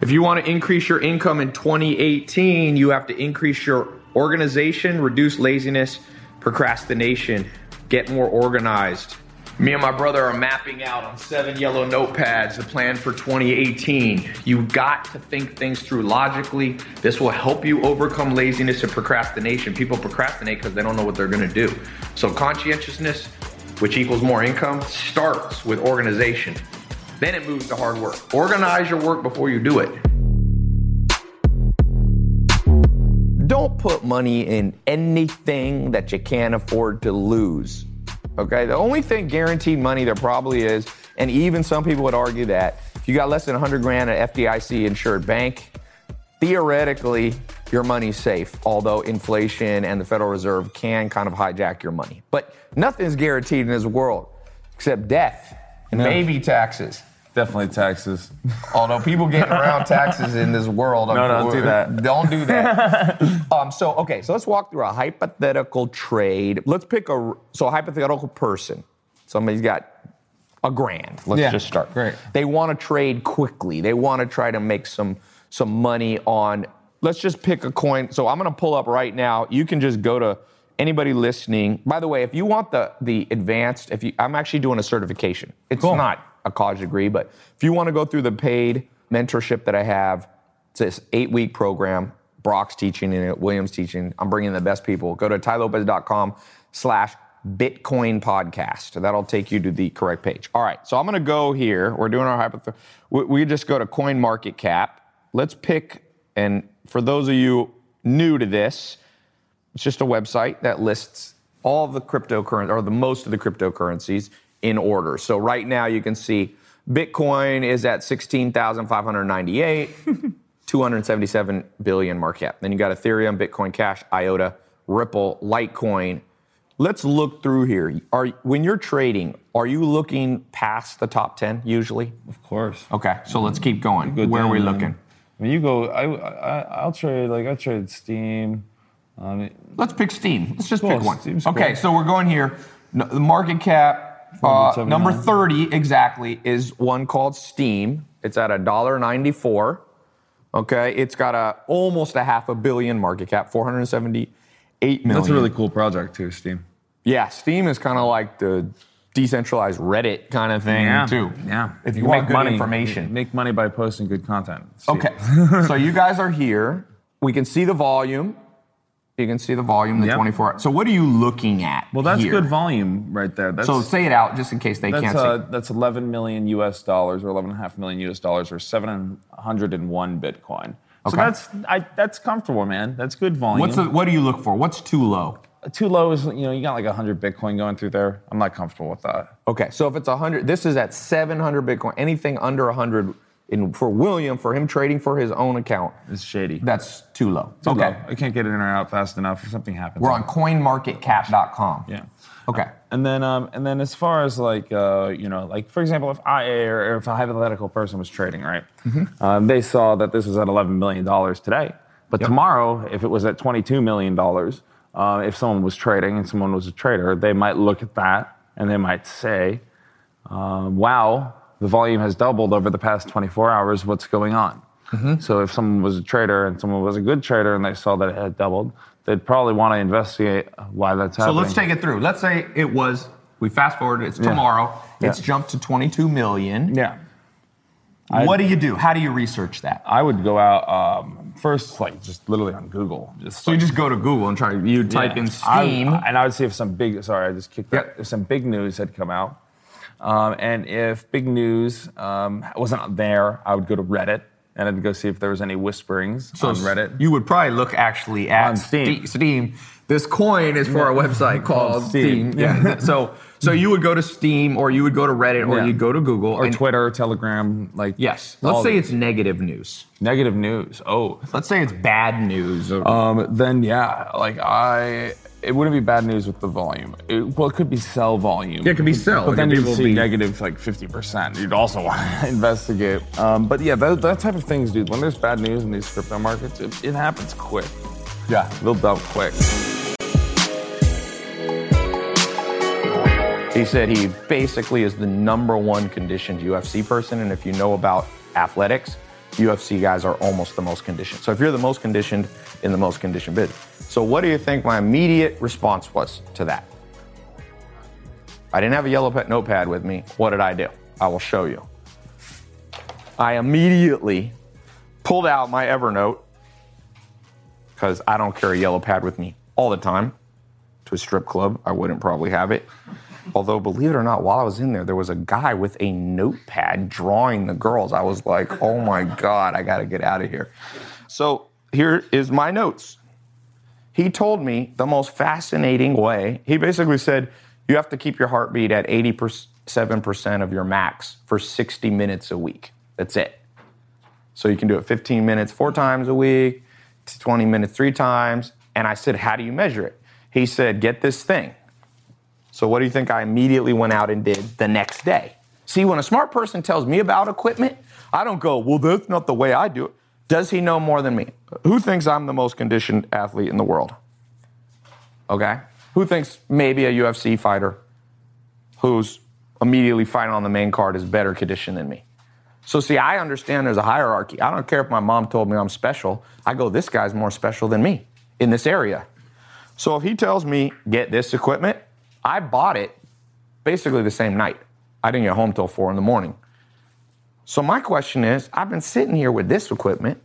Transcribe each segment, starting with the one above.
If you want to increase your income in 2018, you have to increase your organization, reduce laziness, procrastination, get more organized. Me and my brother are mapping out on seven yellow notepads the plan for 2018. You got to think things through logically. This will help you overcome laziness and procrastination. People procrastinate because they don't know what they're going to do. So, conscientiousness, which equals more income, starts with organization. Then it moves to hard work. Organize your work before you do it. Don't put money in anything that you can't afford to lose. Okay, the only thing guaranteed money there probably is, and even some people would argue that if you got less than 100 grand at FDIC insured bank, theoretically your money's safe, although inflation and the Federal Reserve can kind of hijack your money. But nothing's guaranteed in this world except death and No. maybe taxes. Definitely taxes. Although people getting around taxes in this world, No, don't do that. Don't do that. um, so okay, so let's walk through a hypothetical trade. Let's pick a so a hypothetical person. Somebody's got a grand. Let's Yeah, just start. great. They want to trade quickly. They want to try to make some some money on. Let's just pick a coin. So I'm going to pull up right now. You can just go to anybody listening. By the way, if you want the the advanced, if you, I'm actually doing a certification. It's Cool. not a college degree, but if you want to go through the paid mentorship that I have, it's this eight week program. Brock's teaching in it, Williams teaching. I'm bringing the best people. Go to tailopez.com slash Bitcoin podcast. That'll take you to the correct page. All right, so I'm going to go here. We're doing our hypothetical. We, we just go to Coin Market Cap. Let's pick, and for those of you new to this, it's just a website that lists all the cryptocurrency or the most of the cryptocurrencies in order. So right now you can see Bitcoin is at 16,598, 277 billion market cap. Then you got Ethereum, Bitcoin Cash, IOTA, Ripple, Litecoin. Let's look through here. Are when you're trading, are you looking past the top 10 usually? Of course. Okay, so let's keep going. Go Where are we looking? man. When you go, I, I I'll trade like I trade Steem. Um, Let's pick Steem. Let's just Cool, pick one. Steem's okay, cool. so we're going here. No, the market cap, uh, number 30 exactly, is one called Steem. It's at $1.94. Okay, it's got a almost a half a billion market cap, 478 million. that's a really cool project too, Steem. Yeah, Steem is kind of like the decentralized Reddit kind of thing, too. Yeah. If you, You want make good money, information. Make money by posting good content. Steem. Okay, so you guys are here. We can see the volume. You can see the volume, the Yep. 24. So what are you looking at? Well, that's here? good volume right there. That's, So say it out just in case they can't uh, see. that's 11 million US dollars or 11 and a half million US dollars or 701 Bitcoin. Okay. So that's I, that's comfortable, man. That's good volume. What's the, what do you look for? What's too low? too low is you know you got like 100 Bitcoin going through there. I'm not comfortable with that. Okay, so if it's 100, this is at 700 Bitcoin. Anything under 100 in, for William, for him trading for his own account, It's shady. that's too low. Too okay, low. I can't get in or out fast enough if something happens. we're on coinmarketcap.com. Yeah. Okay. And then, um, and then, as far as like, uh, you know, like for example, if I or if a hypothetical person was trading, right, um, they saw that this was at eleven million dollars today, but tomorrow, if it was at twenty-two million dollars, uh, if someone was trading and someone was a trader, they might look at that and they might say, um, "Wow, the volume has doubled over the past twenty-four hours. What's going on?" So if someone was a trader and someone was a good trader and they saw that it had doubled, they'd probably want to investigate why that's happening. So let's take it through. Let's say it was, we fast forward, it's tomorrow, it's Yeah. jumped to 22 million. Yeah. What do you do? How do you research that? I would go out um, first, like just literally on Google. Just So you just go to Google and try, you type in Steem. and I would see if some big. Sorry, I just kicked that. If some big news had come out, and if big news um, wasn't there, I would go to Reddit and I'd go see if there was any whisperings so on Reddit. You would probably look actually at On Steem. Ste- Steem. This coin is for a website called Steem. Steem. Yeah. so so you would go to Steem or you would go to Reddit or Yeah. you'd go to Google or Twitter, Telegram, like Yes. Let's say the- it's negative news. negative news. Oh, Let's say it's bad news. Um, then yeah, like I, it wouldn't be bad news with the volume. It, well, it could be sell volume. Yeah, it could be sell. But It then could be- you'd will see be- negative like fifty percent. You'd also want to investigate. Um, but yeah, that, that type of things, dude. When there's bad news in these crypto markets, it, it happens quick. yeah. They'll dump quick. He said he basically is the number one conditioned UFC person, and if you know about athletics, UFC guys are almost the most conditioned. So if you're the most conditioned in the most conditioned business. So what do you think my immediate response was to that? I didn't have a yellow notepad with me. What did I do? I will show you. I immediately pulled out my Evernote because I don't carry a yellow pad with me all the time to a strip club. I wouldn't probably have it. Although, believe it or not, while I was in there, there was a guy with a notepad drawing the girls. I was like, oh my God, I got to get out of here. So here is my notes. He told me the most fascinating way. He basically said, you have to keep your heartbeat at 87% of your max for 60 minutes a week. That's it. So you can do it 15 minutes four times a week, 20 minutes three times. And I said, How do you measure it? He said, Get this thing. So what do you think I immediately went out and did the next day? See, when a smart person tells me about equipment, I don't go, Well, that's not the way I do it. Does he know more than me? Who thinks I'm the most conditioned athlete in the world? Okay. Who thinks maybe a UFC fighter who's immediately fighting on the main card is better conditioned than me? So, see, I understand there's a hierarchy. I don't care if my mom told me I'm special. I go, this guy's more special than me in this area. So, if he tells me, get this equipment, I bought it basically the same night. I didn't get home till four in the morning. So, my question is I've been sitting here with this equipment.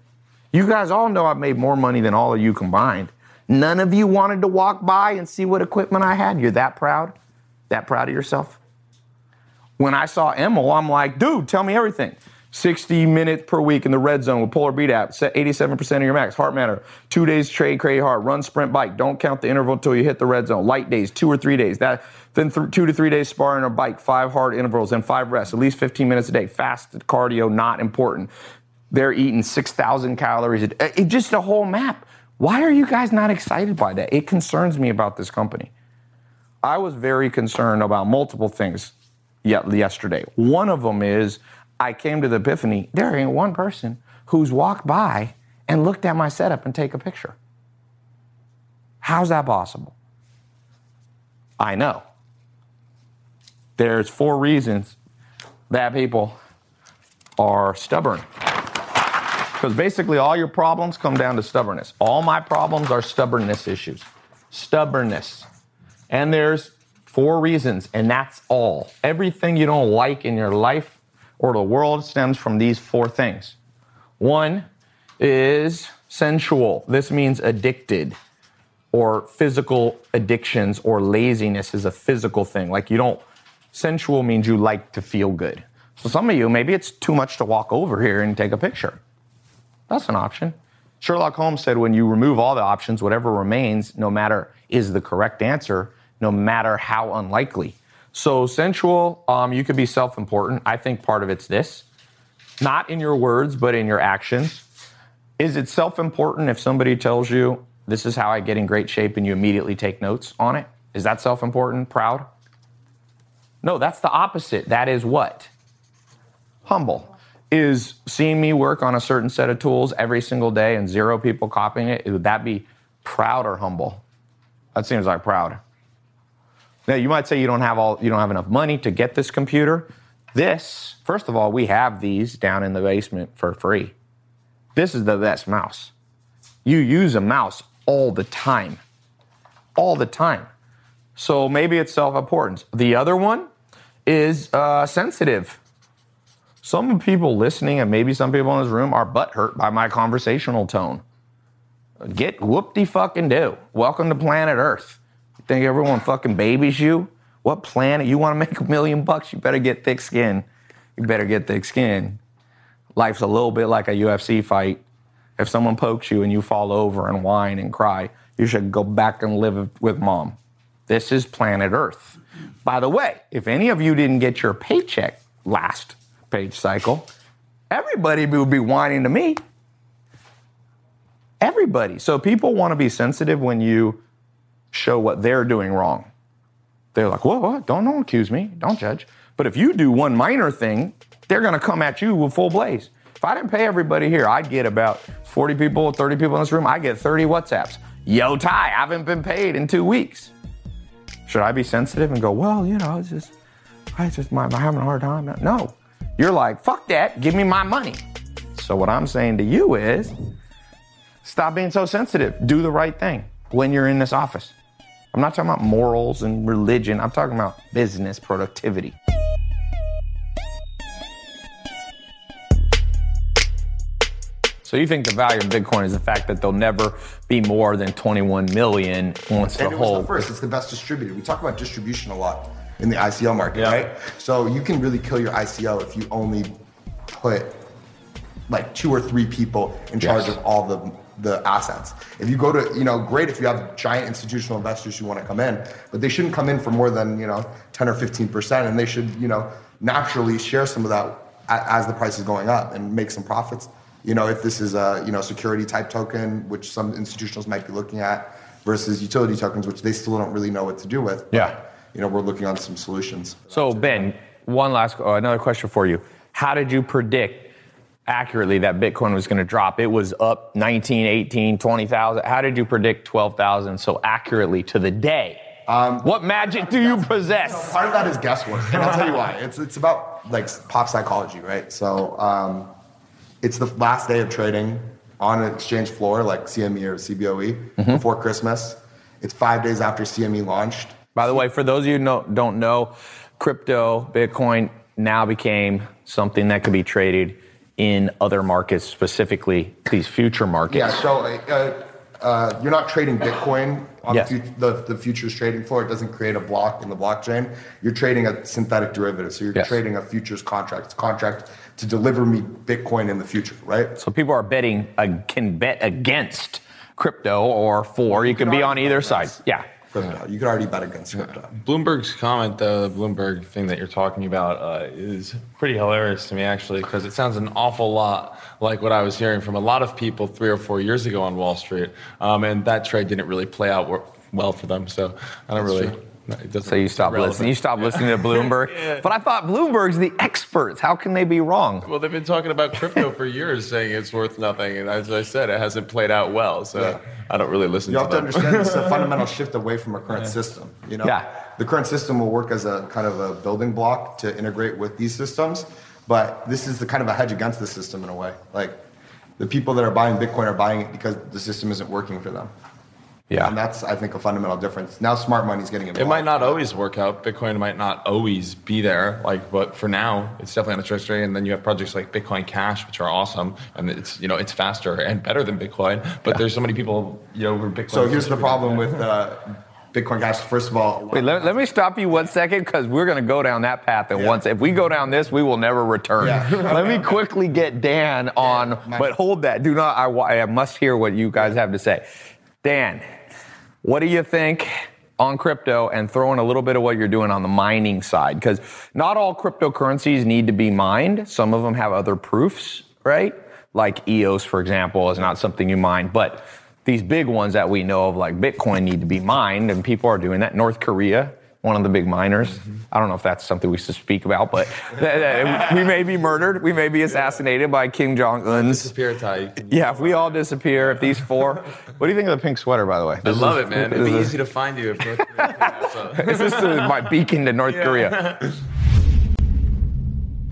You guys all know I've made more money than all of you combined. None of you wanted to walk by and see what equipment I had. You're that proud? That proud of yourself? When I saw Emil, I'm like, dude, tell me everything. 60 minutes per week in the red zone with Polar Beat app, set 87% of your max. Heart matter, two days trade, crazy hard, run, sprint, bike. Don't count the interval until you hit the red zone. Light days, two or three days. That then th- two to three days sparring or bike, five hard intervals and five rests, at least 15 minutes a day. Fast cardio, not important. They're eating 6,000 calories day. It, just a whole map. Why are you guys not excited by that? It concerns me about this company. I was very concerned about multiple things yesterday. One of them is I came to the epiphany there ain't one person who's walked by and looked at my setup and take a picture. How's that possible? I know. There's four reasons that people are stubborn. Because basically, all your problems come down to stubbornness. All my problems are stubbornness issues. Stubbornness. And there's four reasons, and that's all. Everything you don't like in your life or the world stems from these four things. One is sensual. This means addicted or physical addictions or laziness is a physical thing. Like you don't, sensual means you like to feel good. So some of you, maybe it's too much to walk over here and take a picture. That's an option. Sherlock Holmes said when you remove all the options, whatever remains, no matter is the correct answer, no matter how unlikely. So, sensual, um, you could be self important. I think part of it's this not in your words, but in your actions. Is it self important if somebody tells you, this is how I get in great shape, and you immediately take notes on it? Is that self important, proud? No, that's the opposite. That is what? Humble is seeing me work on a certain set of tools every single day and zero people copying it, would that be proud or humble? That seems like proud. Now you might say you don't have all you don't have enough money to get this computer. This, first of all, we have these down in the basement for free. This is the best mouse. You use a mouse all the time. All the time. So maybe it's self importance. The other one is uh, sensitive some people listening and maybe some people in this room are butthurt by my conversational tone. Get whoop-de fucking do. Welcome to planet Earth. Think everyone fucking babies you? What planet? You want to make a million bucks? You better get thick skin. You better get thick skin. Life's a little bit like a UFC fight. If someone pokes you and you fall over and whine and cry, you should go back and live with mom. This is planet Earth. By the way, if any of you didn't get your paycheck last page cycle, everybody would be whining to me. Everybody. So people want to be sensitive when you show what they're doing wrong. They're like, whoa, what? Don't, don't accuse me. Don't judge. But if you do one minor thing, they're going to come at you with full blaze. If I didn't pay everybody here, I'd get about 40 people, 30 people in this room. I get 30 WhatsApps. Yo, Tai, I haven't been paid in two weeks. Should I be sensitive and go, well, you know, it's just, I just, I'm having a hard time? No. You're like, fuck that, give me my money. So what I'm saying to you is stop being so sensitive. Do the right thing when you're in this office. I'm not talking about morals and religion. I'm talking about business productivity. So you think the value of Bitcoin is the fact that there'll never be more than 21 million once And the it was whole the first. It's the best distributed. We talk about distribution a lot in the ICO market, Yeah. right? So you can really kill your ICO if you only put like two or three people in charge Yes. of all the the assets. If you go to, you know, great if you have giant institutional investors who want to come in, but they shouldn't come in for more than, you know, 10 or 15%, and they should, you know, naturally share some of that as the price is going up and make some profits. You know, if this is a, you know, security type token, which some institutionals might be looking at, versus utility tokens, which they still don't really know what to do with. but, Yeah. You know, we're looking on some solutions. So Ben, one last uh, another question for you. How did you predict accurately that Bitcoin was going to drop? It was up 19, 18, 20,000. How did you predict 12,000 so accurately to the day? what magic do you possess? Part of that is guesswork, and I'll tell you why. It's it's about like pop psychology, right? So um, it's the last day of trading on an exchange floor like CME or CBOE before Christmas. It's five days after CME launched. By the way, for those of you who know, don't know, crypto, Bitcoin now became something that could be traded in other markets, specifically these future markets. Yeah, so uh, uh, you're not trading Bitcoin on Yes. the, the, futures trading floor. It doesn't create a block in the blockchain. You're trading a synthetic derivative. So you're Yes. trading a futures contract. It's a contract to deliver me Bitcoin in the future, right? So people are betting, uh, can bet against crypto or for. You, can be on either side. Yeah. Crypto. You could already bet against crypto. Bloomberg's comment, though, the Bloomberg thing that you're talking about, uh, is pretty hilarious to me actually, because it sounds an awful lot like what I was hearing from a lot of people three or four years ago on Wall Street, um, and that trade didn't really play out well for them. So I don't really. true. It doesn't, So you it's stopped listening. You stopped listening to Bloomberg. But I thought Bloomberg's the experts. How can they be wrong? Well, they've been talking about crypto for years, saying it's worth nothing, and as I said, it hasn't played out well. So Yeah. I don't really listen You to have to them. understand this is a fundamental shift away from our current system. You know, Yeah. the current system will work as a kind of a building block to integrate with these systems, but this is the kind of a hedge against the system in a way. Like the people that are buying Bitcoin are buying it because the system isn't working for them. Yeah. And that's, I think, a fundamental difference. Now, smart money's getting involved. It might not always work out. Bitcoin might not always be there. Like, but for now, it's definitely on a trajectory. And then you have projects like Bitcoin Cash, which are awesome, and it's you know it's faster and better than Bitcoin. But there's so many people you know who are Bitcoin. So here's the problem with uh, Bitcoin Cash. First of all, Wait, let, let me stop you one second because we're going to go down that path. And Yeah. once, if we go down this, we will never return. Yeah. let me quickly get Dan on, my- but hold that. Do not, I, I must hear what you guys have to say. Dan, what do you think on crypto and throw in a little bit of what you're doing on the mining side? Because not all cryptocurrencies need to be mined. Some of them have other proofs, right? Like EOS, for example, is not something you mine, but these big ones that we know of, like Bitcoin, need to be mined, and people are doing that. North Korea, one of the big miners. I don't know if that's something we should speak about, but th- th- we may be murdered. We may be assassinated by Kim Jong Un's. disappear tie. You can- Yeah, if we all disappear, if these four. What do you think of the pink sweater, by the way? I This love is- it, man. It'd be is- easy to find you if North Korea came so. This is my beacon to North Korea.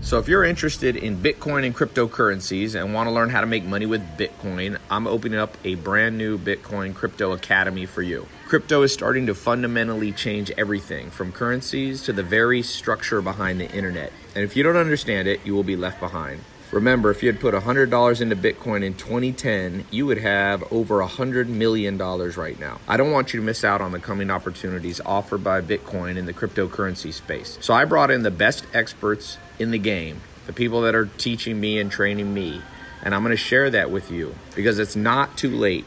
So, if you're interested in Bitcoin and cryptocurrencies and want to learn how to make money with Bitcoin, I'm opening up a brand new Bitcoin Crypto Academy for you. Crypto is starting to fundamentally change everything from currencies to the very structure behind the internet. And if you don't understand it, you will be left behind. Remember, if you had put $100 into Bitcoin in 2010, you would have over $100 million right now. I don't want you to miss out on the coming opportunities offered by Bitcoin in the cryptocurrency space. So I brought in the best experts in the game, the people that are teaching me and training me, and I'm going to share that with you because it's not too late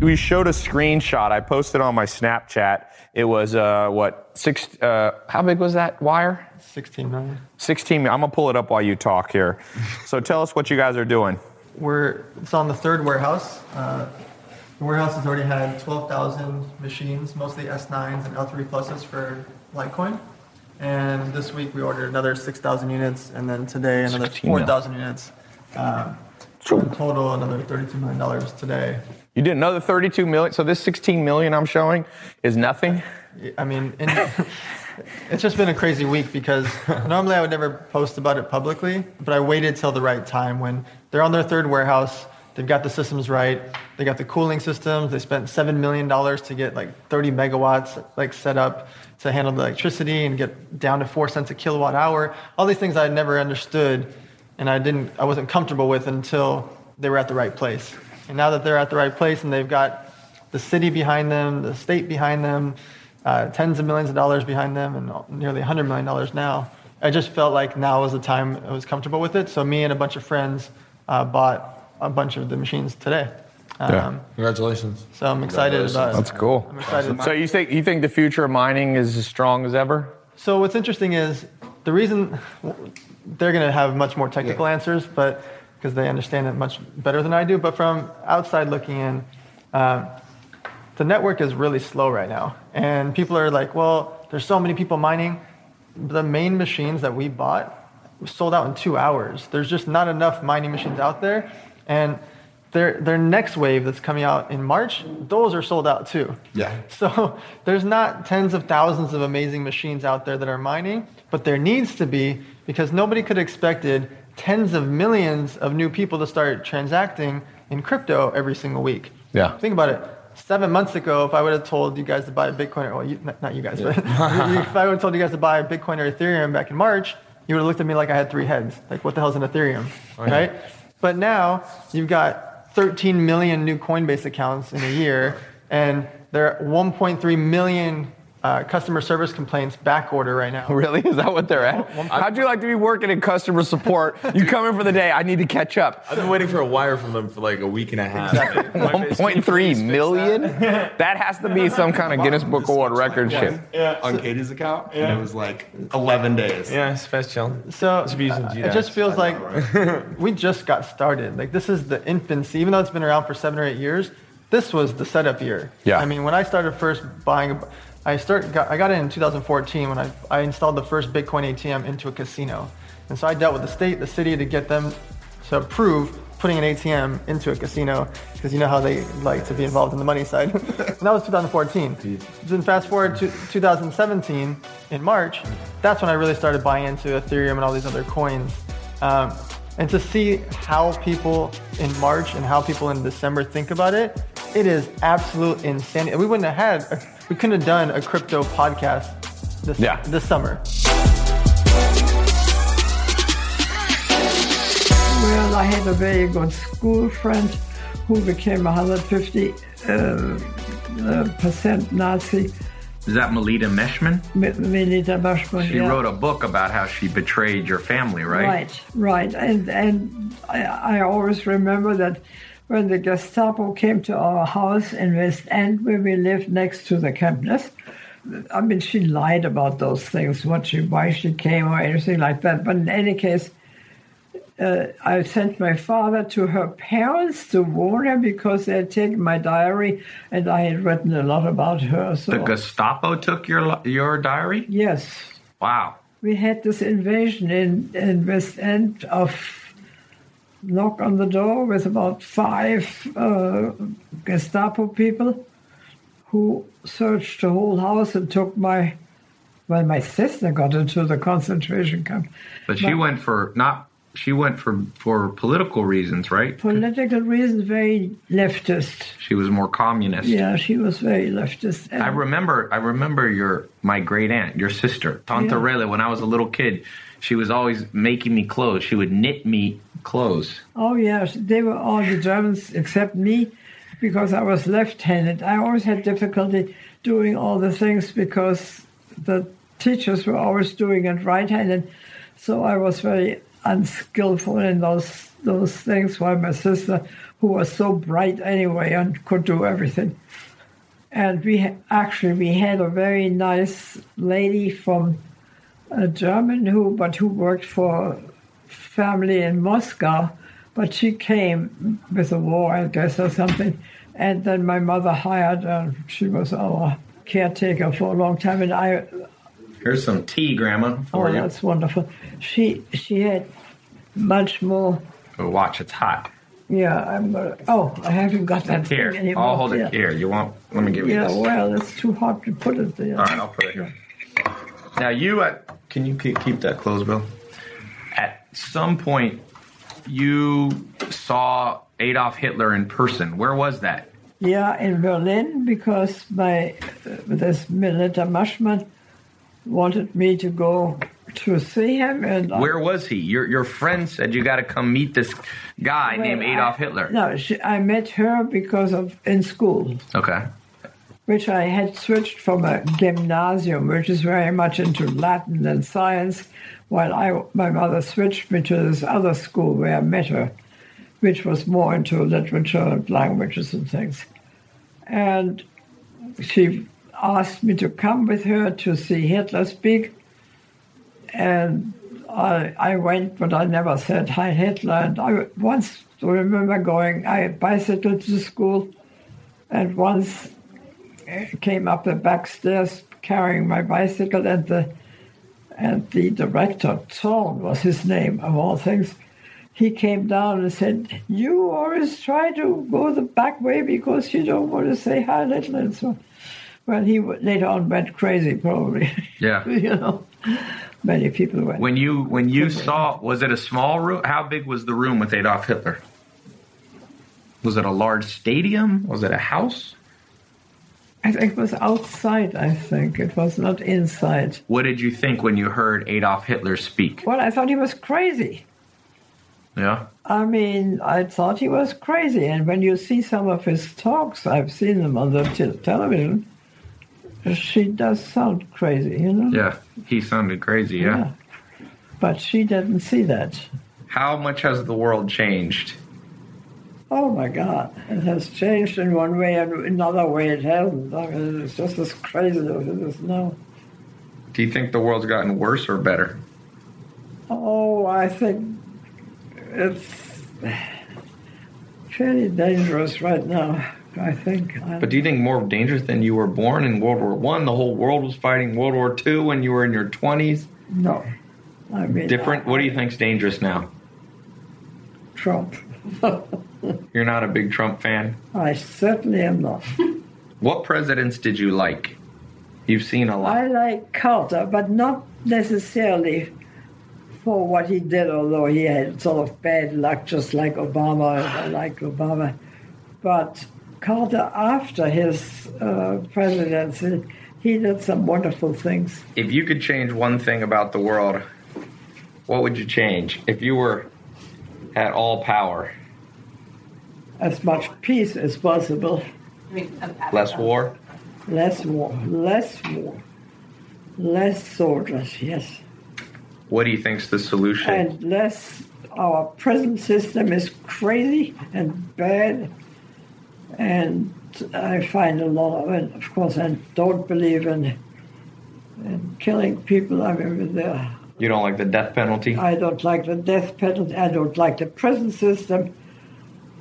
We showed a screenshot. I posted on my Snapchat. It was uh, what six? Uh, how big was that wire? 16 million. 16. I'm gonna pull it up while you talk here. So tell us what you guys are doing. We're it's on the third warehouse. Uh, the warehouse has already had 12,000 machines, mostly S9s and L3 pluses for Litecoin. And this week we ordered another 6,000 units, and then today another 4,000 units. Uh, in total, another 32 million dollars today. You did another 32 million. So this 16 million I'm showing is nothing. I mean, it's just been a crazy week because normally I would never post about it publicly, but I waited till the right time when they're on their third warehouse. They've got the systems right. They got the cooling systems. They spent seven million dollars to get like 30 megawatts like set up to handle the electricity and get down to four cents a kilowatt hour. All these things I never understood, and I didn't. I wasn't comfortable with until they were at the right place. And now that they're at the right place and they've got the city behind them, the state behind them, uh, tens of millions of dollars behind them, and nearly $100 million now. I just felt like now was the time I was comfortable with it. So me and a bunch of friends uh, bought a bunch of the machines today. Um, Yeah. Congratulations. So I'm excited about it. That's cool. I'm excited. So you think you think the future of mining is as strong as ever? So what's interesting is the reason they're going to have much more technical answers, but because they understand it much better than I do. But from outside looking in, uh, the network is really slow right now, and people are like, "Well, there's so many people mining." The main machines that we bought sold out in two hours. There's just not enough mining machines out there, and their their next wave that's coming out in March, those are sold out too. Yeah. So there's not tens of thousands of amazing machines out there that are mining, but there needs to be because nobody could have expected tens of millions of new people to start transacting in crypto every single week. Yeah. Think about it. Seven months ago, if I would have told you guys to buy Bitcoin, or well, you, not- you guys, but if I would have told you guys to buy Bitcoin or Ethereum back in March, you would have looked at me like I had three heads. Like, what the hell's an Ethereum, right? But now you've got 13 million new Coinbase accounts in a year, and there are 1.3 million uh, customer service complaints back order right now. Really? Is that what they're at? How'd you like to be working in customer support? You come in for the day. I need to catch up. I've been waiting for a wire from them for like a week and a half. 1.3 million? That has to be some kind of Guinness Book of World Record shit. on Katie's account, and it was like 11 days. Yeah, it's fast chilling. So Should be using uh, it just feels like we just got started. Like this is the infancy, even though it's been around for seven or eight years. This was the setup year. Yeah. I mean, when I started first buying, a- I start got, I got it in 2014 when I I installed the first Bitcoin ATM into a casino, and so I dealt with the state, the city to get them to approve putting an ATM into a casino because you know how they like to be involved in the money side. and that was 2014. Then fast forward to 2017 in March, that's when I really started buying into Ethereum and all these other coins. Um, and to see how people in March and how people in December think about it, it is absolute insanity. We wouldn't have had, we couldn't have done a crypto podcast this, Yeah. this summer. Well, I had a very good school friend who became 150 uh, uh, percent Nazi. Is that Melita Maschmann? M- Melita Maschmann. She yeah. wrote a book about how she betrayed your family, right? Right, right. And and I, I always remember that when the Gestapo came to our house in West End, where we lived next to the campus, I mean, she lied about those things, what she, why she came or anything like that. But in any case, uh, I sent my father to her parents to warn her because they had taken my diary and I had written a lot about her. So The Gestapo took your your diary? yes, Wow. we had this invasion in, in West End of knock on the door with about five uh, Gestapo people who searched the whole house and took my well my sister got into the concentration camp But she went for not she went for for political reasons, right? political reasons very leftist She was more communist. yeah she was very leftist I remember I remember your my great aunt, your sister, Tante Yeah. Rela, when I was a little kid. She was always making me clothes. She would knit me clothes. Oh yes, they were all the Germans except me. because I was left-handed. I always had difficulty doing all the things because the teachers were always doing it right-handed, so I was very unskillful in those those things. While my sister, who was so bright anyway and could do everything, and we actually we had a very nice lady from a German who, but who worked for family in Moscow, but she came with the war, I guess, or something. And then my mother hired her. She was our caretaker for a long time, and I. Here's some tea, Grandma, for Oh, you. that's wonderful. She she had much more. Oh, watch, it's hot. Yeah, I'm gonna. Oh, I haven't got that Here, anymore. I'll hold it yeah. here. You want? Let me give you Yeah, this. well, it's too hot to put it there. All right, I'll put it here. Now you at can you keep, keep that closed, Bill? At some point, you saw Adolf Hitler in person. Where was that? Yeah, in Berlin because my uh, this Melita Maschmann wanted me to go to see him, and Where was he? Your your friend said you got to come meet this guy well, named I- Adolf Hitler. No, she, I met her because of in school, Okay. Which I had switched from a gymnasium, which is very much into Latin and science, while I my mother switched me to this other school where I met her, which was more into literature and languages and things, and she asked me to come with her to see Hitler speak. And I, I went, but I never said hi Hitler. And I once remember going, I bicycled to school, and once came up the back stairs carrying my bicycle, and the and the director, Zorn was his name of all things. He came down and said, "You always try to go the back way because you don't want to say hi little." And so, well, he later on went crazy, probably. Yeah. you know, many people went. When you when you saw was it a small room? How big was the room with Adolf Hitler? Was it a large stadium? Was it a house? It was outside. I think it was not inside. What did you think when you heard Adolf Hitler speak? Well, I thought he was crazy. Yeah. I mean, I thought he was crazy. And when you see some of his talks, I've seen them on the te- television. She does sound crazy, you know. Yeah. He sounded crazy. yeah. But she didn't see that. How much has the world changed? Oh my God, it has changed in one way, and another way it hasn't. I mean, it's just as crazy as it is now. Do you think the world's gotten worse or better? Oh, I think it's fairly dangerous right now. I think. But do you think more dangerous than you were born in World War One? The whole world was fighting World War Two when you were in your twenties. no, I mean Different. What do you think's dangerous now? Trump. You're not a big Trump fan. I certainly am not. What presidents did you like? You've seen a lot. I like Carter, but not necessarily for what he did, although he had sort of bad luck, just like Obama. I like Obama. But Carter, after his uh, presidency, he did some wonderful things. If you could change one thing about the world, what would you change? If you were at all power, As much peace as possible, less war. less war, less war, less soldiers, yes. What do you think's the solution? and less our present system is crazy and bad and I find a lot of it of course I don't believe in in killing people I mean there You don't like the death penalty? I don't like the death penalty I don't like the prison system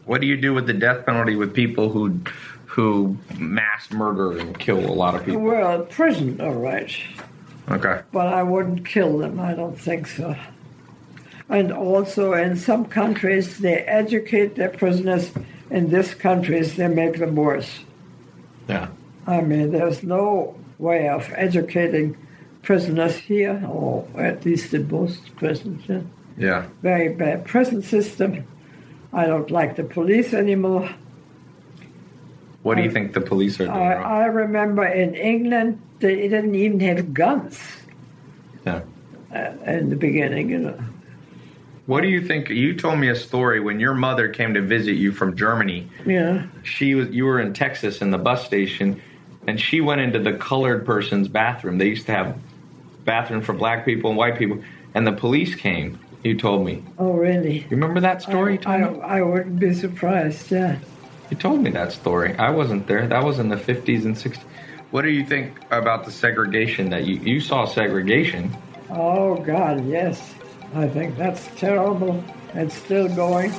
What do you do with the death penalty with people who who mass murder and kill a lot of people? well prison all right Okay. but I wouldn't kill them I don't think so and also in some countries they educate their prisoners in this countries they make them worse Yeah. I mean, there's no way of educating prisoners here, or at least in most prisons. yeah. Yeah. Very bad prison system. I don't like the police anymore. What do you think the police are doing I, wrong? I remember in England, they didn't even have guns Yeah. uh, in the beginning, you know. What do you think? You told me a story when your mother came to visit you from Germany. Yeah. She was you were in Texas in the bus station, and she went into the colored person's bathroom. They used to have bathroom for black people and white people, and the police came. You told me. Oh, really? You remember that story, I, Tom? I, I wouldn't be surprised. Yeah. You told me that story. I wasn't there. That was in the 50s and 60s. What do you think about the segregation that you you saw segregation? Oh God, yes. I think that's terrible. It's still going.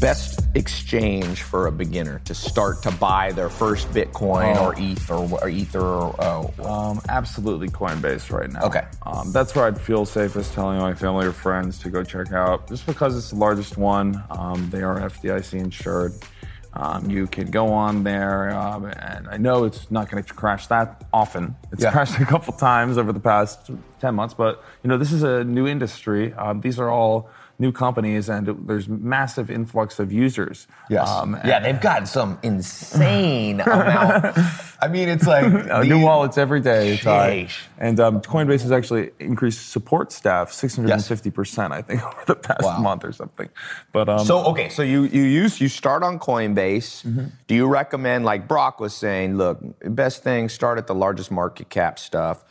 Best exchange for a beginner to start to buy their first Bitcoin Oh. or ETH or, or Ether or uh, Um, absolutely Coinbase right now. Okay. Um, that's where I'd feel safest telling my family or friends to go check out, just because it's the largest one. Um, they are FDIC insured. Um, you can go on there, um, and I know it's not going to crash that often. It's Yeah. crashed a couple times over the past 10 months, but you know this is a new industry. Um, these are all new companies, and there's massive influx of users. Um, yeah, they've got some insane amount. I mean, it's like Uh, the- new wallets every day. Tai. And um, Coinbase has actually increased support staff 650%, I think, over the past Wow. month or something. But um, So okay, so you you use you start on Coinbase. Mm-hmm. Do you recommend like Brock was saying? Look, best thing start at the largest market cap stuff.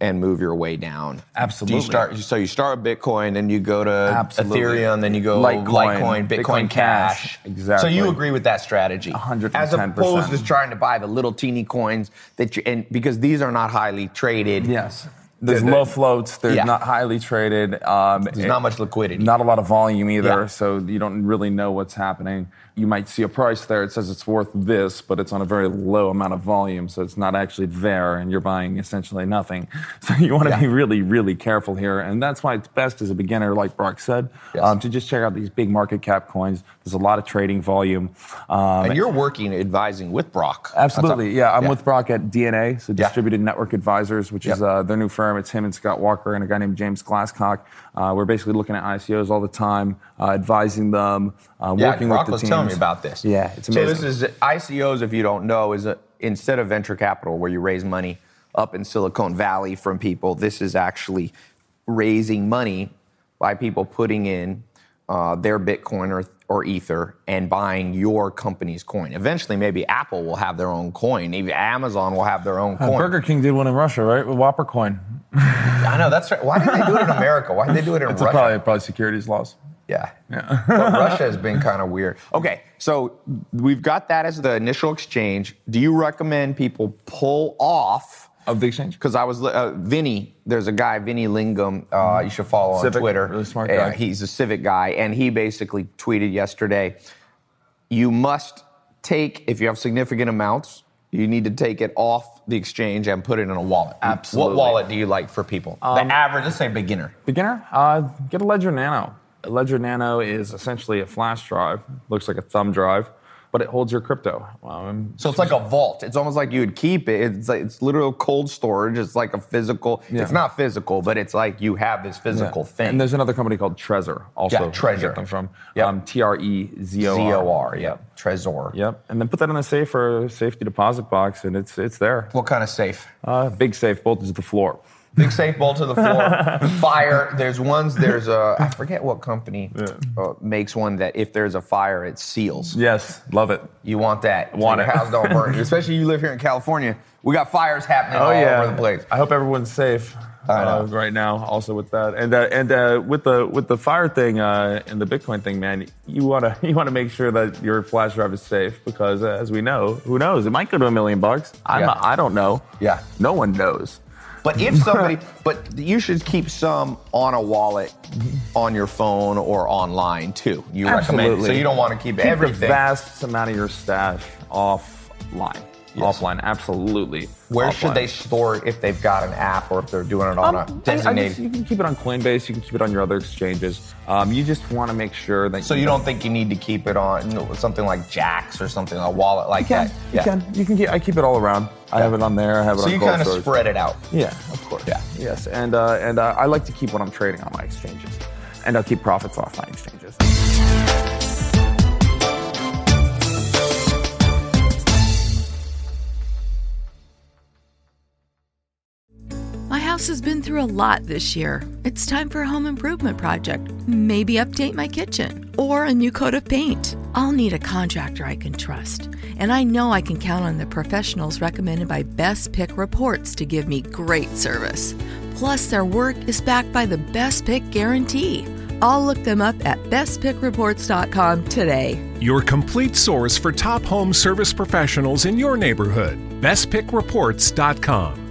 And move your way down. Do Mm-hmm. Absolutely. you start? So you start with Bitcoin, then you go to Absolutely. Ethereum, then you go Litecoin, Litecoin, Bitcoin, Bitcoin Cash. Cash. Exactly. So you agree with that strategy? 110%. As opposed to trying to buy the little teeny coins that you and because these are not highly traded. yes. There's The- the- low floats. They're Yeah. not highly traded. Um, There's not much liquidity. Not a lot of volume either, Yeah. so you don't really know what's happening. You might see a price there. It says it's worth this, but it's on a very low amount of volume, so it's not actually there, and you're buying essentially nothing. So you want to Yeah. be really, really careful here, and that's why it's best as a beginner, like Brock said, Yes. um, to just check out these big market cap coins. There's a lot of trading volume. Um, and you're working advising with Brock. Absolutely, yeah. I'm with Brock at DNA, so. Distributed Network Advisors, which is uh, their new firm. It's him and Scott Walker and a guy named James Glasscock. Uh, we're basically looking at ICOs all the time, uh, advising them, uh, Yeah, working Brock with the was teams. telling me about this. Yeah, it's So amazing. this is ICOs. If you don't know, is a, instead of venture capital where you raise money up in Silicon Valley from people, this is actually raising money by people putting in uh, their Bitcoin or, or Ether and buying your company's coin. Eventually, maybe Apple will have their own coin. Even Amazon will have their own Uh, coin. Burger King did one in Russia, right? With Whopper Coin. I know that's right. Why did they do it in America? Why did they do it in It's Russia? probably probably securities laws. Yeah. but Russia has been kind of weird. Okay, so we've got that as the initial exchange. Do you recommend people pull off? Of the exchange? Because I was uh, Vinny. There's a guy, Vinny Lingham. Uh, you should follow on Twitter. really smart Uh, guy. he's a civic guy, and he basically tweeted yesterday. You must take if you have significant amounts. You need to take it off the exchange and put it in a wallet. Absolutely. What wallet do you like for people? the average, let's say beginner. Beginner, uh, get a Ledger Nano. A Ledger Nano is essentially a flash drive. Looks like a thumb drive, but it holds your crypto. Um, So it's like a vault. It's almost like you would keep it. It's like it's literal cold storage. It's like a physical. Yeah. It's not physical, but it's like you have this physical Yeah. thing. And there's another company called Trezor also. Yeah, Trezor. Get them from Yep. um, T R E Z O R. Z O R. Yeah, Trezor. Yep. And then put that in a safe or safety deposit box, and it's it's there. What kind of safe? Uh, big safe, bolted to the floor. Big safe bolt to the floor. fire. There's ones. There's a. I forget what company uh, makes one that if there's a fire, it seals. Yes, love it. You want that? Want so it. Your house don't burn. Especially you live here in California. We got fires happening Oh all yeah. over the place. I hope everyone's safe uh, right now. Also with that, and uh, and uh, with the with the fire thing uh, and the Bitcoin thing, man, you wanna you wanna make sure that your flash drive is safe because uh, as we know, who knows? It might go to a million bucks. I'm Yeah. not, I don't know. Yeah. No one knows. But if somebody, but you should keep some on a wallet, on your phone or online too. You recommend, so you don't want to keep, Keep everything. the vast amount of your stash offline. Yes. Offline, absolutely. Where should they store it if they've got an app or if they're doing it on Um, a I- I designated? just- you can keep it on Coinbase. You can keep it on your other exchanges. Um, you just want to make sure that so you don't think you need to keep it on something like Jaxx or something, a wallet like You can. that? You can. You can. Keep, I keep it all around. I have it on there. I have it So on you cold kind of spread it out. Yeah, of course. Yeah. Yes, and uh, and uh, I like to keep what I'm trading on my exchanges, and I'll keep profits off my exchanges. House has been through a lot this year. It's time for a home improvement project. Maybe update my kitchen or a new coat of paint. I'll need a contractor I can trust. And I know I can count on the professionals recommended by Best Pick Reports to give me great service. Plus, their work is backed by the Best Pick guarantee. I'll look them up at bestpickreports.com today. Your complete source for top home service professionals in your neighborhood. BestPickReports.com.